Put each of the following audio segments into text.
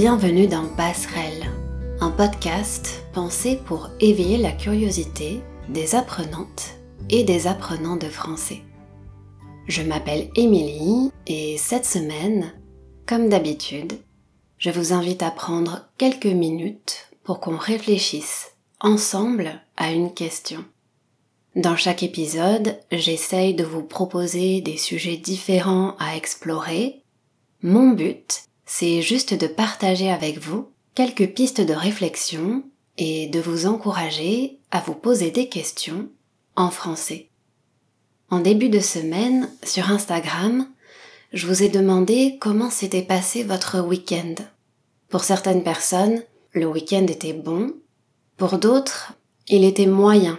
Bienvenue dans Passerelle, un podcast pensé pour éveiller la curiosité des apprenantes et des apprenants de français. Je m'appelle Émilie et cette semaine, comme d'habitude, je vous invite à prendre quelques minutes pour qu'on réfléchisse ensemble à une question. Dans chaque épisode, j'essaye de vous proposer des sujets différents à explorer. Mon but c'est juste de partager avec vous quelques pistes de réflexion et de vous encourager à vous poser des questions en français. En début de semaine, sur Instagram, je vous ai demandé comment s'était passé votre week-end. Pour certaines personnes, le week-end était bon, pour d'autres, il était moyen.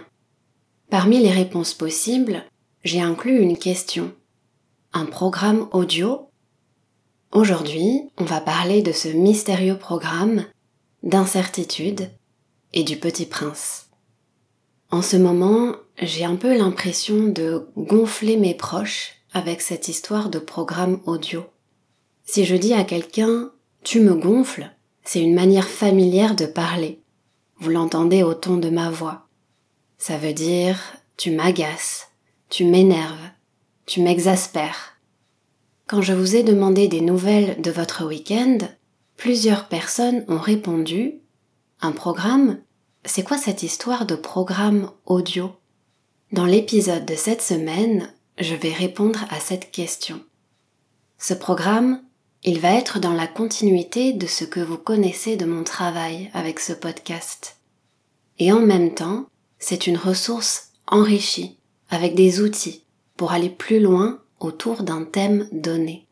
Parmi les réponses possibles, j'ai inclus une question. Un programme audio Aujourd'hui, on va parler de ce mystérieux programme d'incertitude et du petit prince. En ce moment, j'ai un peu l'impression de gonfler mes proches avec cette histoire de programme audio. Si je dis à quelqu'un tu me gonfles, c'est une manière familière de parler. Vous l'entendez au ton de ma voix. Ça veut dire tu m'agaces, tu m'énerves, tu m'exaspères. Quand je vous ai demandé des nouvelles de votre week-end, plusieurs personnes ont répondu Un programme C'est quoi cette histoire de programme audio? Dans l'épisode de cette semaine, je vais répondre à cette question. Ce programme, il va être dans la continuité de ce que vous connaissez de mon travail avec ce podcast. Et en même temps, c'est une ressource enrichie, avec des outils pour aller plus loin autour d'un thème donné,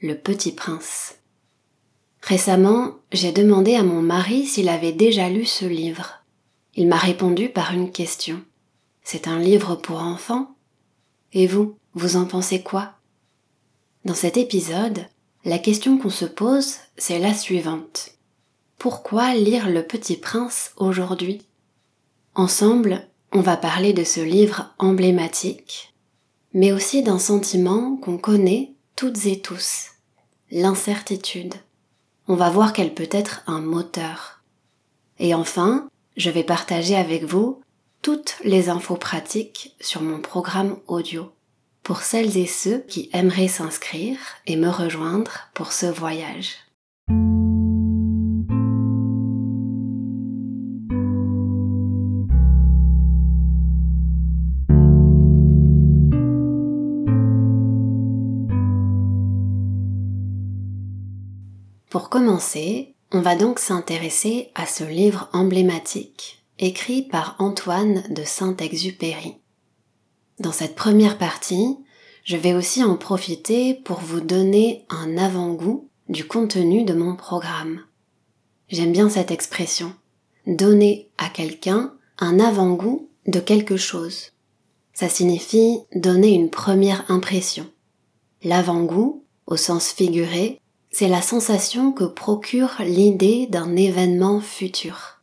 le petit prince. Récemment, j'ai demandé à mon mari s'il avait déjà lu ce livre. Il m'a répondu par une question. C'est un livre pour enfants Et vous, vous en pensez quoi? Dans cet épisode, la question qu'on se pose, c'est la suivante. Pourquoi lire Le Petit Prince aujourd'hui? Ensemble, on va parler de ce livre emblématique, mais aussi d'un sentiment qu'on connaît toutes et tous, l'incertitude. On va voir qu'elle peut être un moteur. Et enfin, je vais partager avec vous toutes les infos pratiques sur mon programme audio pour celles et ceux qui aimeraient s'inscrire et me rejoindre pour ce voyage. Pour commencer, on va donc s'intéresser à ce livre emblématique, écrit par Antoine de Saint-Exupéry. Dans cette première partie, je vais aussi en profiter pour vous donner un avant-goût du contenu de mon programme. J'aime bien cette expression. Donner à quelqu'un un avant-goût de quelque chose. Ça signifie donner une première impression. L'avant-goût, au sens figuré, c'est la sensation que procure l'idée d'un événement futur.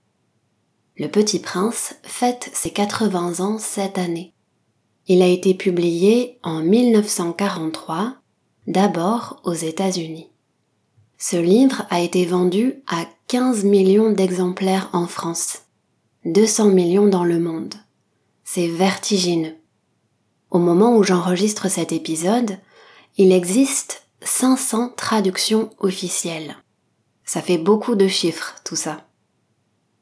Le Petit Prince fête ses 80 ans cette année. Il a été publié en 1943, d'abord aux États-Unis. Ce livre a été vendu à 15 millions d'exemplaires en France, 200 millions dans le monde. C'est vertigineux. Au moment où j'enregistre cet épisode, il existe 500 traductions officielles. Ça fait beaucoup de chiffres, tout ça.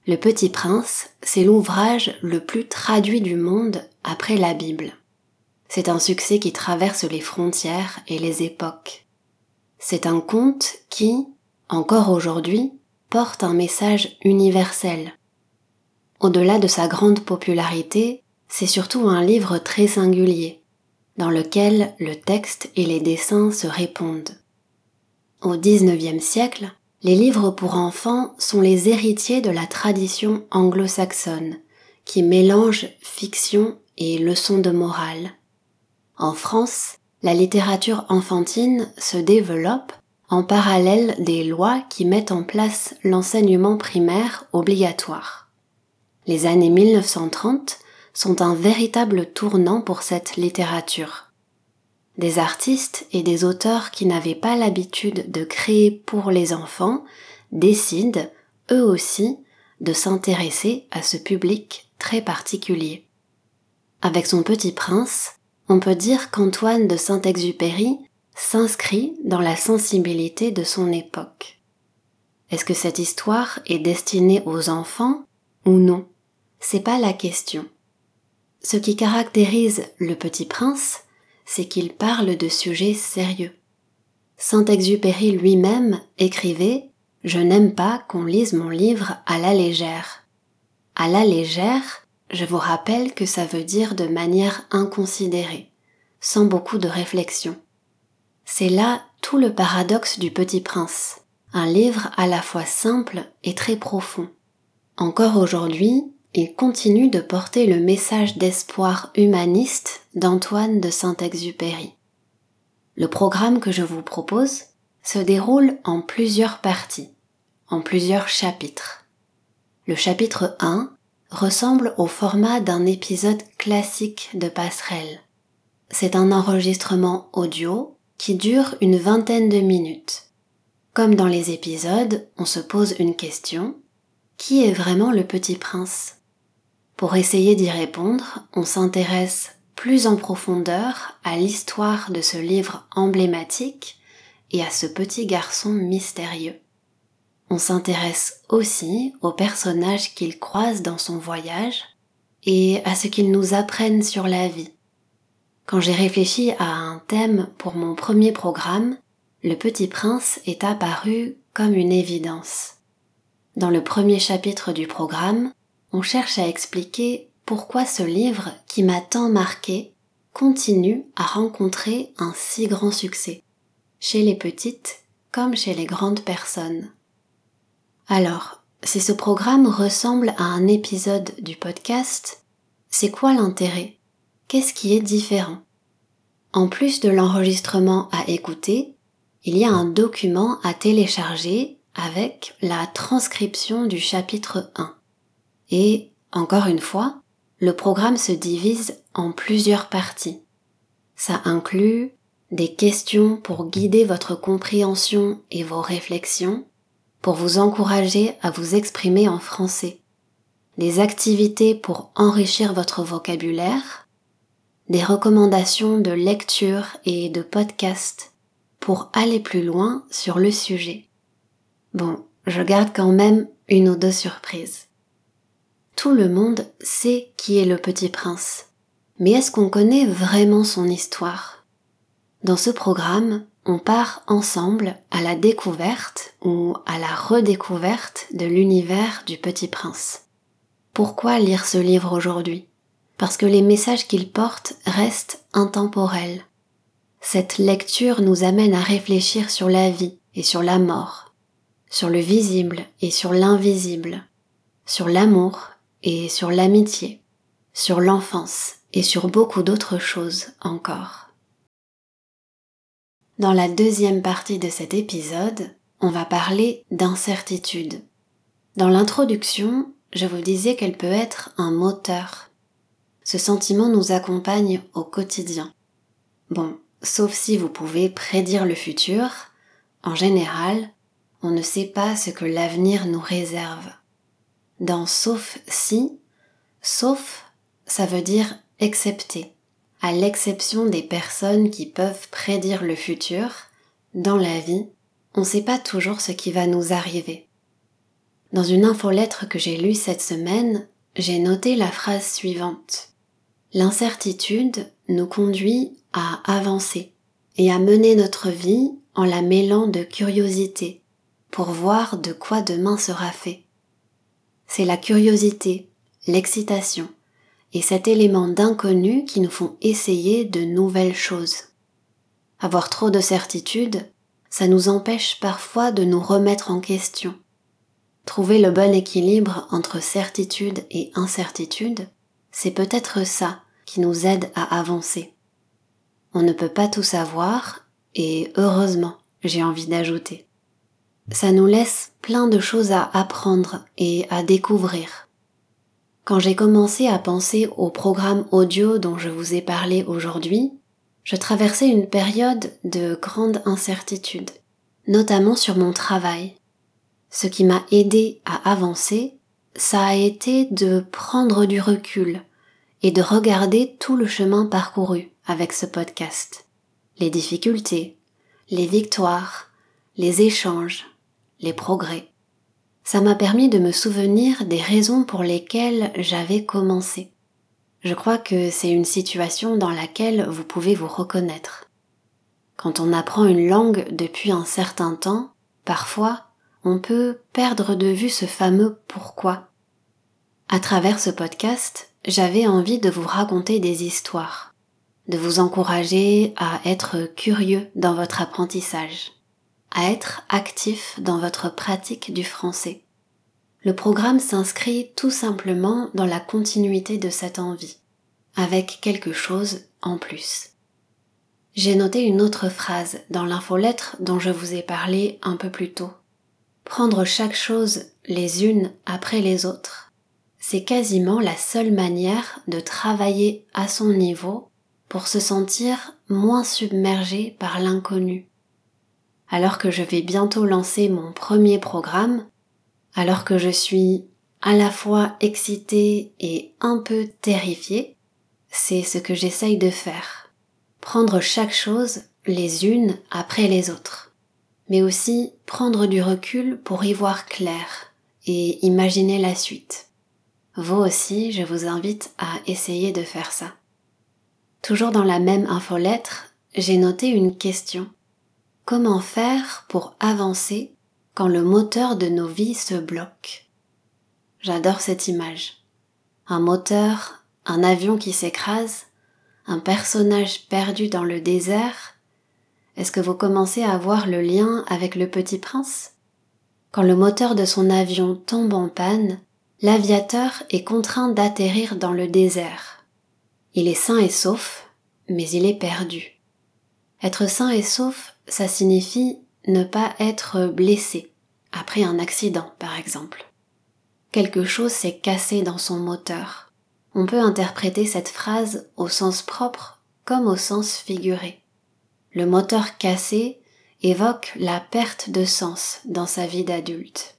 Le Petit Prince, c'est l'ouvrage le plus traduit du monde après la Bible. C'est un succès qui traverse les frontières et les époques. C'est un conte qui, encore aujourd'hui, porte un message universel. Au-delà de sa grande popularité, c'est surtout un livre très singulier dans lequel le texte et les dessins se répondent. Au XIXe siècle, les livres pour enfants sont les héritiers de la tradition anglo-saxonne, qui mélange fiction et leçons de morale. En France, la littérature enfantine se développe en parallèle des lois qui mettent en place l'enseignement primaire obligatoire. Les années 1930 sont un véritable tournant pour cette littérature. Des artistes et des auteurs qui n'avaient pas l'habitude de créer pour les enfants décident, eux aussi, de s'intéresser à ce public très particulier. Avec son petit prince, on peut dire qu'Antoine de Saint-Exupéry s'inscrit dans la sensibilité de son époque. Est-ce que cette histoire est destinée aux enfants ou non? C'est pas la question. Ce qui caractérise le petit prince, c'est qu'il parle de sujets sérieux. Saint-Exupéry lui-même écrivait Je n'aime pas qu'on lise mon livre à la légère. À la légère, je vous rappelle que ça veut dire de manière inconsidérée, sans beaucoup de réflexion. C'est là tout le paradoxe du Petit Prince, un livre à la fois simple et très profond. Encore aujourd'hui, il continue de porter le message d'espoir humaniste d'Antoine de Saint-Exupéry. Le programme que je vous propose se déroule en plusieurs parties, en plusieurs chapitres. Le chapitre 1 ressemble au format d'un épisode classique de passerelle. C'est un enregistrement audio qui dure une vingtaine de minutes. Comme dans les épisodes, on se pose une question. Qui est vraiment le petit prince? Pour essayer d'y répondre, on s'intéresse plus en profondeur à l'histoire de ce livre emblématique et à ce petit garçon mystérieux on s'intéresse aussi aux personnages qu'il croise dans son voyage et à ce qu'ils nous apprennent sur la vie. Quand j'ai réfléchi à un thème pour mon premier programme, Le Petit Prince est apparu comme une évidence. Dans le premier chapitre du programme, on cherche à expliquer pourquoi ce livre qui m'a tant marqué continue à rencontrer un si grand succès, chez les petites comme chez les grandes personnes. Alors, si ce programme ressemble à un épisode du podcast, c'est quoi l'intérêt? Qu'est-ce qui est différent? En plus de l'enregistrement à écouter, il y a un document à télécharger avec la transcription du chapitre 1. Et, encore une fois, le programme se divise en plusieurs parties. Ça inclut des questions pour guider votre compréhension et vos réflexions, pour vous encourager à vous exprimer en français, des activités pour enrichir votre vocabulaire, des recommandations de lecture et de podcast pour aller plus loin sur le sujet. Bon, je garde quand même une ou deux surprises. Tout le monde sait qui est le petit prince, mais est-ce qu'on connaît vraiment son histoire? Dans ce programme, on part ensemble à la découverte ou à la redécouverte de l'univers du Petit Prince. Pourquoi lire ce livre aujourd'hui? Parce que les messages qu'il porte restent intemporels. Cette lecture nous amène à réfléchir sur la vie et sur la mort, sur le visible et sur l'invisible, sur l'amour et sur l'amitié, sur l'enfance et sur beaucoup d'autres choses encore. Dans la deuxième partie de cet épisode, on va parler d'incertitude. Dans l'introduction, je vous disais qu'elle peut être un moteur. Ce sentiment nous accompagne au quotidien. Bon, sauf si vous pouvez prédire le futur, en général, on ne sait pas ce que l'avenir nous réserve. Dans sauf si, sauf, ça veut dire excepté à l'exception des personnes qui peuvent prédire le futur, dans la vie, on ne sait pas toujours ce qui va nous arriver. Dans une infolettre que j'ai lue cette semaine, j'ai noté la phrase suivante. L'incertitude nous conduit à avancer et à mener notre vie en la mêlant de curiosité pour voir de quoi demain sera fait. C'est la curiosité, l'excitation, et cet élément d'inconnu qui nous font essayer de nouvelles choses. Avoir trop de certitude, ça nous empêche parfois de nous remettre en question. Trouver le bon équilibre entre certitude et incertitude, c'est peut-être ça qui nous aide à avancer. On ne peut pas tout savoir, et heureusement, j'ai envie d'ajouter. Ça nous laisse plein de choses à apprendre et à découvrir. Quand j'ai commencé à penser au programme audio dont je vous ai parlé aujourd'hui, je traversais une période de grande incertitude, notamment sur mon travail. ce qui m'a aidé à avancer, ça a été de prendre du recul et de regarder tout le chemin parcouru avec ce podcast. Les difficultés, les victoires, les échanges, les progrès. Ça m'a permis de me souvenir des raisons pour lesquelles j'avais commencé. Je crois que c'est une situation dans laquelle vous pouvez vous reconnaître. Quand on apprend une langue depuis un certain temps, parfois, on peut perdre de vue ce fameux pourquoi. À travers ce podcast, j'avais envie de vous raconter des histoires, de vous encourager à être curieux dans votre apprentissage, à être actif dans votre pratique du français. Le programme s'inscrit tout simplement dans la continuité de cette envie, avec quelque chose en plus. J'ai noté une autre phrase dans l'infolettre dont je vous ai parlé un peu plus tôt. Prendre chaque chose les unes après les autres, c'est quasiment la seule manière de travailler à son niveau pour se sentir moins submergé par l'inconnu. Alors que je vais bientôt lancer mon premier programme, alors que je suis à la fois excitée et un peu terrifiée, c'est ce que j'essaye de faire. Prendre chaque chose les unes après les autres. Mais aussi prendre du recul pour y voir clair et imaginer la suite. Vous aussi, je vous invite à essayer de faire ça. Toujours dans la même infolettre, j'ai noté une question. Comment faire pour avancer quand le moteur de nos vies se bloque. J'adore cette image. Un moteur, un avion qui s'écrase, un personnage perdu dans le désert. Est-ce que vous commencez à voir le lien avec le petit prince? Quand le moteur de son avion tombe en panne, l'aviateur est contraint d'atterrir dans le désert. Il est sain et sauf, mais il est perdu. Être sain et sauf, ça signifie ne pas être blessé, après un accident par exemple. Quelque chose s'est cassé dans son moteur. On peut interpréter cette phrase au sens propre comme au sens figuré. Le moteur cassé évoque la perte de sens dans sa vie d'adulte.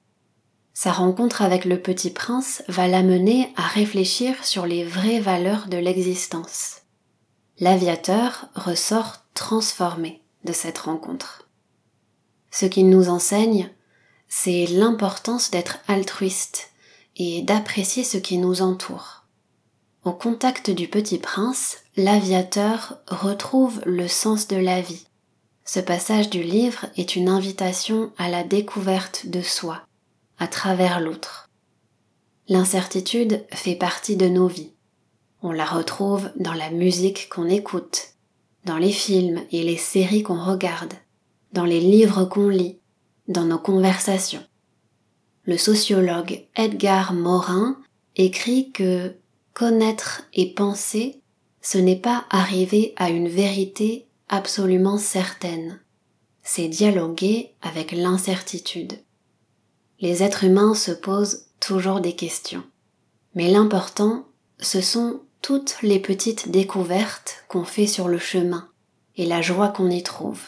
Sa rencontre avec le petit prince va l'amener à réfléchir sur les vraies valeurs de l'existence. L'aviateur ressort transformé de cette rencontre. Ce qu'il nous enseigne, c'est l'importance d'être altruiste et d'apprécier ce qui nous entoure. Au contact du petit prince, l'aviateur retrouve le sens de la vie. Ce passage du livre est une invitation à la découverte de soi, à travers l'autre. L'incertitude fait partie de nos vies. On la retrouve dans la musique qu'on écoute, dans les films et les séries qu'on regarde, dans les livres qu'on lit, dans nos conversations. Le sociologue Edgar Morin écrit que connaître et penser, ce n'est pas arriver à une vérité absolument certaine, c'est dialoguer avec l'incertitude. Les êtres humains se posent toujours des questions, mais l'important, ce sont toutes les petites découvertes qu'on fait sur le chemin et la joie qu'on y trouve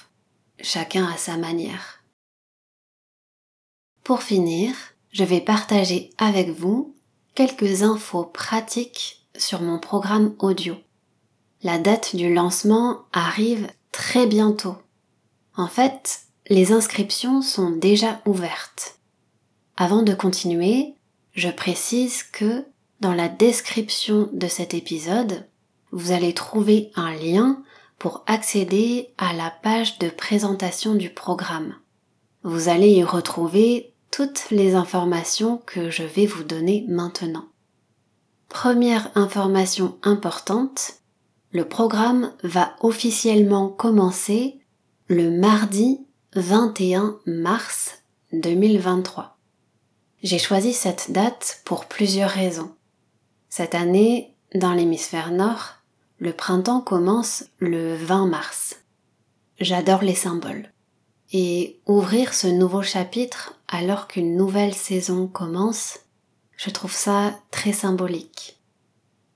chacun à sa manière. Pour finir, je vais partager avec vous quelques infos pratiques sur mon programme audio. La date du lancement arrive très bientôt. En fait, les inscriptions sont déjà ouvertes. Avant de continuer, je précise que dans la description de cet épisode, vous allez trouver un lien pour accéder à la page de présentation du programme. Vous allez y retrouver toutes les informations que je vais vous donner maintenant. Première information importante, le programme va officiellement commencer le mardi 21 mars 2023. J'ai choisi cette date pour plusieurs raisons. Cette année, dans l'hémisphère nord, le printemps commence le 20 mars. J'adore les symboles. Et ouvrir ce nouveau chapitre alors qu'une nouvelle saison commence, je trouve ça très symbolique.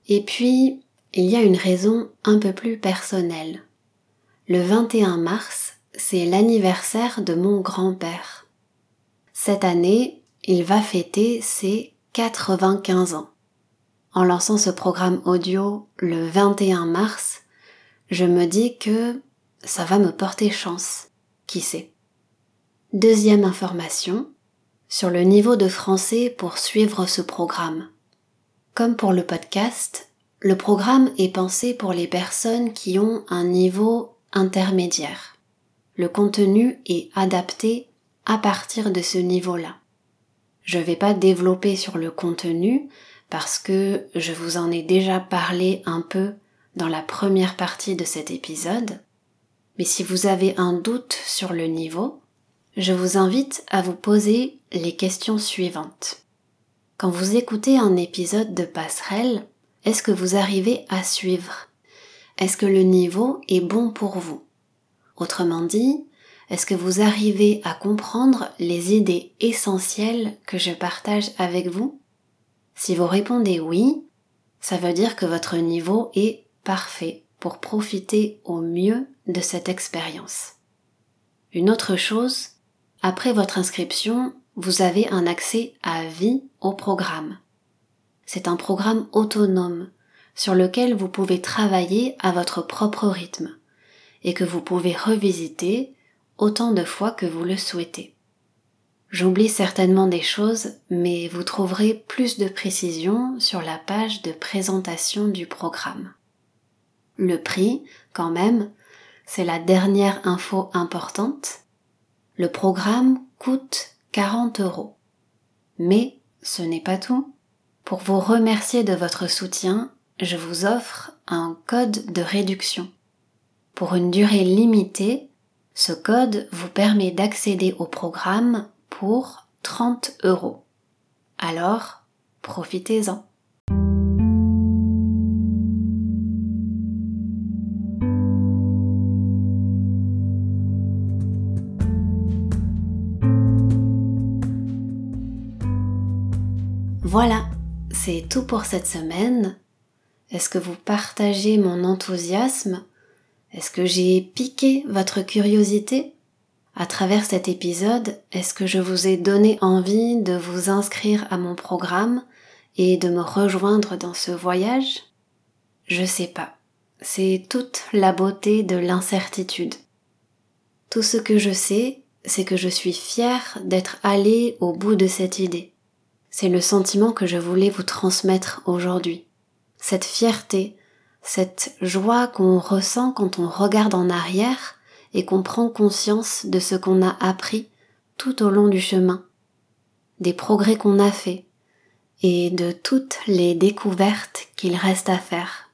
Et puis, il y a une raison un peu plus personnelle. Le 21 mars, c'est l'anniversaire de mon grand-père. Cette année, il va fêter ses 95 ans. En lançant ce programme audio le 21 mars, je me dis que ça va me porter chance. Qui sait? Deuxième information, sur le niveau de français pour suivre ce programme. Comme pour le podcast, le programme est pensé pour les personnes qui ont un niveau intermédiaire. Le contenu est adapté à partir de ce niveau-là. Je ne vais pas développer sur le contenu parce que je vous en ai déjà parlé un peu dans la première partie de cet épisode. Mais si vous avez un doute sur le niveau, je vous invite à vous poser les questions suivantes. Quand vous écoutez un épisode de passerelle, est-ce que vous arrivez à suivre? Est-ce que le niveau est bon pour vous? Autrement dit, est-ce que vous arrivez à comprendre les idées essentielles que je partage avec vous? Si vous répondez oui, ça veut dire que votre niveau est parfait pour profiter au mieux de cette expérience. Une autre chose, après votre inscription, vous avez un accès à vie au programme. C'est un programme autonome sur lequel vous pouvez travailler à votre propre rythme et que vous pouvez revisiter autant de fois que vous le souhaitez. J'oublie certainement des choses, mais vous trouverez plus de précisions sur la page de présentation du programme. Le prix, quand même, c'est la dernière info importante. Le programme coûte 40 euros. Mais ce n'est pas tout. Pour vous remercier de votre soutien, je vous offre un code de réduction. Pour une durée limitée, ce code vous permet d'accéder au programme pour 30 euros. Alors, profitez-en. Voilà, c'est tout pour cette semaine. Est-ce que vous partagez mon enthousiasme? Est-ce que j'ai piqué votre curiosité? À travers cet épisode, est-ce que je vous ai donné envie de vous inscrire à mon programme et de me rejoindre dans ce voyage? Je sais pas. C'est toute la beauté de l'incertitude. Tout ce que je sais, c'est que je suis fière d'être allée au bout de cette idée c'est le sentiment que je voulais vous transmettre aujourd'hui. Cette fierté, cette joie qu'on ressent quand on regarde en arrière et qu'on prend conscience de ce qu'on a appris tout au long du chemin, des progrès qu'on a faits et de toutes les découvertes qu'il reste à faire.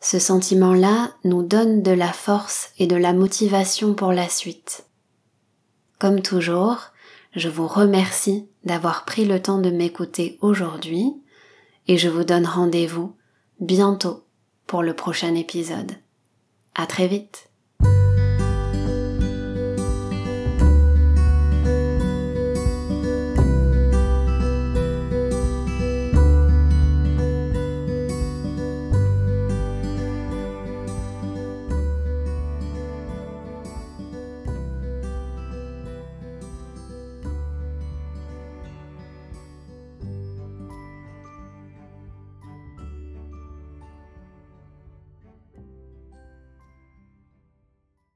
Ce sentiment-là nous donne de la force et de la motivation pour la suite. Comme toujours, je vous remercie d'avoir pris le temps de m'écouter aujourd'hui et je vous donne rendez-vous bientôt pour le prochain épisode. À très vite!